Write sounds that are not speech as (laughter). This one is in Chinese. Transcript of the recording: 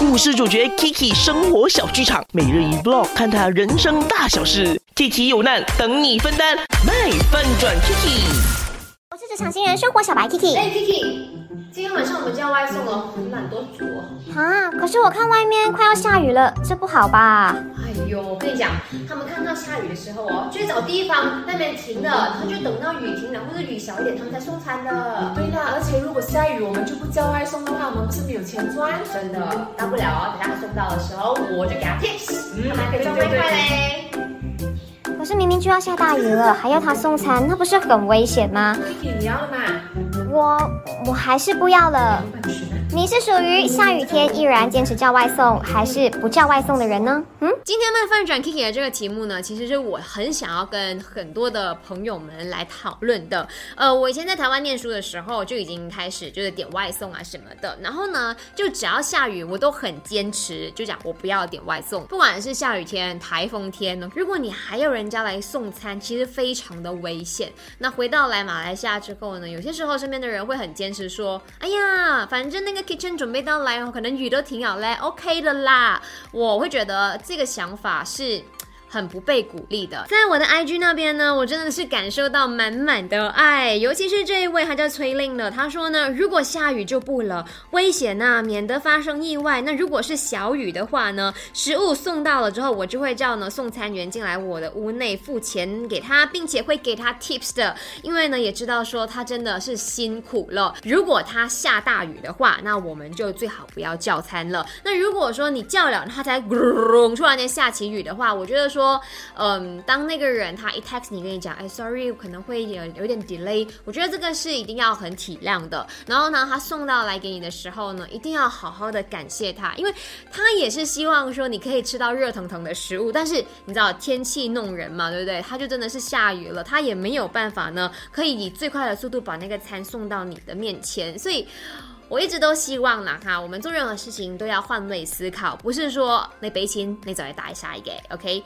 故事主角 Kiki 生活小剧场，每日一 vlog，看他人生大小事。Kiki 有难等你分担，卖翻转 Kiki。我是职场新人生活小白 Kiki。哎，Kiki，今天晚上我们叫外送哦，很懒惰煮哦。啊，可是我看外面快要下雨了，这不好吧？哎呦，我跟你讲，他们看到下雨的时候哦，就会找地方那边停了，他就等到雨停了或者雨小一点，他们才送餐的。对啦，而且如果下雨我们就不叫外送的话，我们不是没有钱赚？真的，大不了哦，等他送到的时候，我就给他 tips，他可以赚外卖嘞。可是明明就要下大雨了，还要他送餐，那不是很危险吗？Kiki，你要了吗？我我还是不要了。你是属于下雨天依然坚持叫外送，还是不叫外送的人呢？嗯，今天卖饭转 Kiki 的这个题目呢，其实是我很想要跟很多的朋友们来讨论的。呃，我以前在台湾念书的时候就已经开始就是点外送啊什么的，然后呢，就只要下雨，我都很坚持，就讲我不要点外送，不管是下雨天、台风天呢，如果你还有人家来送餐，其实非常的危险。那回到来马来西亚之后呢，有些时候身边的人会很坚持说，哎呀，反正那个 kitchen 准备到来哦，可能雨都停好嘞，OK 的啦。我会觉得这个想法是。很不被鼓励的，在我的 IG 那边呢，我真的是感受到满满的爱，尤其是这一位，他叫崔令的，他说呢，如果下雨就不了，危险呐、免得发生意外。那如果是小雨的话呢，食物送到了之后，我就会叫呢送餐员进来我的屋内付钱给他，并且会给他 tips 的，因为呢也知道说他真的是辛苦了。如果他下大雨的话，那我们就最好不要叫餐了。那如果说你叫了，他才咕 (laughs) 突然间下起雨的话，我觉得说。说，嗯，当那个人他一 text 你跟你讲，哎，sorry，可能会有有点 delay，我觉得这个是一定要很体谅的。然后呢，他送到来给你的时候呢，一定要好好的感谢他，因为他也是希望说你可以吃到热腾腾的食物。但是你知道天气弄人嘛，对不对？他就真的是下雨了，他也没有办法呢，可以以最快的速度把那个餐送到你的面前，所以。我一直都希望啦哈，我们做任何事情都要换位思考，不是说你俾錢你就係大晒嘅，OK？